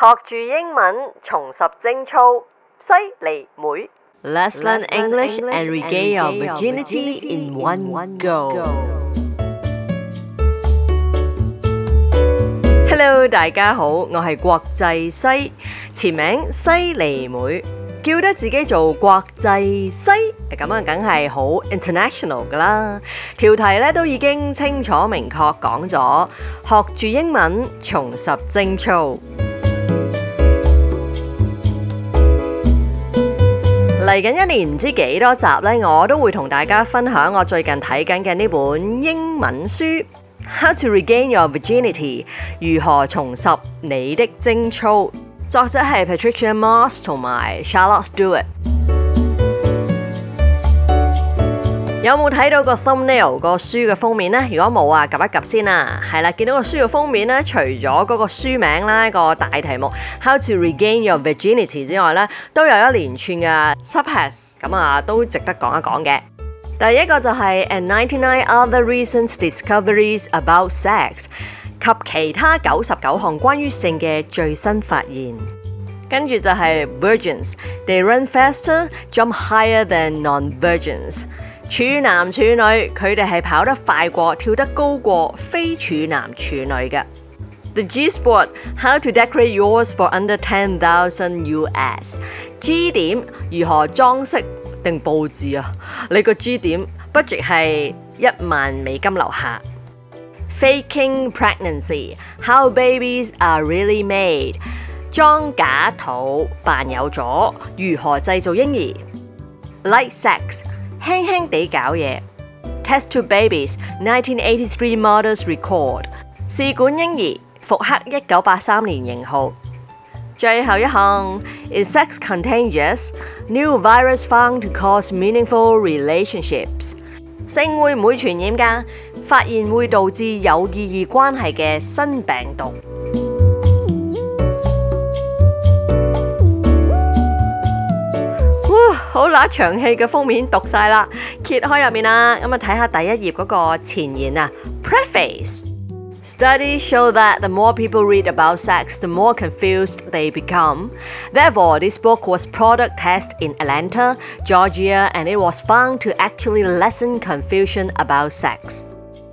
学住英文，重拾精操，犀利妹。Let's learn English and regain our virginity in one go。Hello，大家好，我系国际西，前名犀利妹，叫得自己做国际西，咁啊，梗系好 international 噶啦。条题咧都已经清楚明确讲咗，学住英文，重拾精操。嚟緊一年唔知幾多集呢，我都會同大家分享我最近睇緊嘅呢本英文書《How to Regain Your Virginity》如何重拾你的精操。作者係 Patricia Moss 同埋 Charlotte Stewart。有冇睇到个 thumbnail 个书嘅封面呢？如果冇啊及一及先啊。系啦，见到个书嘅封面咧，除咗嗰个书名啦，个大题目《How to Regain Your Virginity》之外咧，都有一连串嘅 subheads，咁啊都值得讲一讲嘅。第一个就系 a Ninety Nine Other r e c e n t Discoveries About Sex，及其他九十九项关于性嘅最新发现。跟住就系 Virgins，They Run Faster, Jump Higher Than Non-Virgins。处男处女佢哋系跑得快过跳得高过非处男处女嘅。The G Spot r How to Decorate Yours for Under Ten Thousand US G 点如何装饰定布置啊？你个 G 点 budget 系一万美金楼下。Faking Pregnancy How Babies Are Really Made 装假肚扮有咗如何制造婴儿？Light Sex 輕輕地搞嘢。Test t o b babies, 1983 models record 試管嬰兒復刻一九八三年型号。最後一项 i s s e x contagious, new virus found to cause meaningful relationships。性會唔會傳染㗎？發現會導致有意義關係嘅新病毒。Studies show that the more people read about sex, the more confused they become. Therefore, this book was product test in Atlanta, Georgia, and it was found to actually lessen confusion about sex.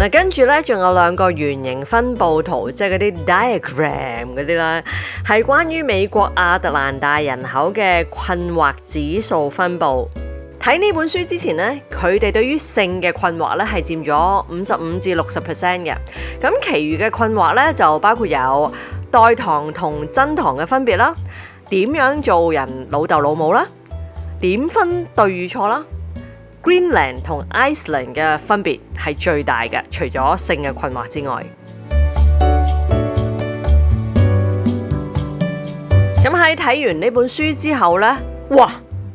嗱，跟住咧，仲有两个圆形分布图，即系嗰啲 diagram 嗰啲啦，系关于美国亚特兰大人口嘅困惑指数分布。睇呢本书之前呢佢哋对于性嘅困惑咧系占咗五十五至六十 percent 嘅，咁其余嘅困惑咧就包括有代糖同真糖嘅分别啦，点样做人老豆老母啦，点分对与错啦，Greenland 同 Iceland 嘅分别。系最大嘅，除咗性嘅困惑之外。咁喺睇完呢本书之后呢，哇！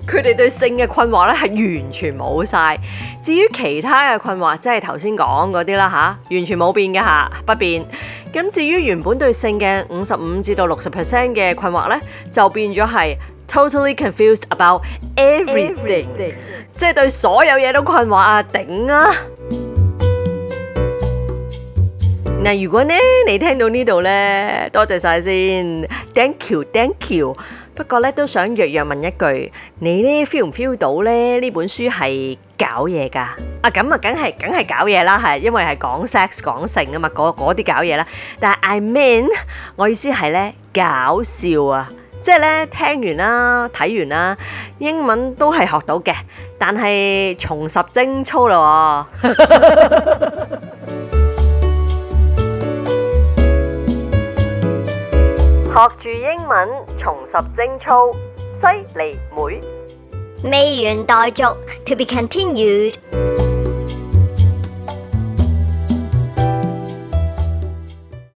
佢哋对性嘅困惑咧系完全冇晒。至于其他嘅困惑，即系头先讲嗰啲啦，吓完全冇变嘅吓不变。咁至于原本对性嘅五十五至到六十 percent 嘅困惑呢，就变咗系 totally confused about everything，即系对所有嘢都困惑啊！顶啊！嗱，如果咧你聽到呢度咧，多謝晒先，thank you，thank you。不過咧都想弱弱問一句，你咧 feel 唔 feel 到咧呢本書係搞嘢噶？啊咁啊，梗係梗系搞嘢啦，係因為係講 sex 講性啊嘛，嗰嗰啲搞嘢啦。但系 I mean，我意思係咧搞笑啊，即系咧聽完啦，睇完啦，英文都係學到嘅，但係重拾精操咯。學住英文，重拾精操，犀利妹。未完待續，to be continued。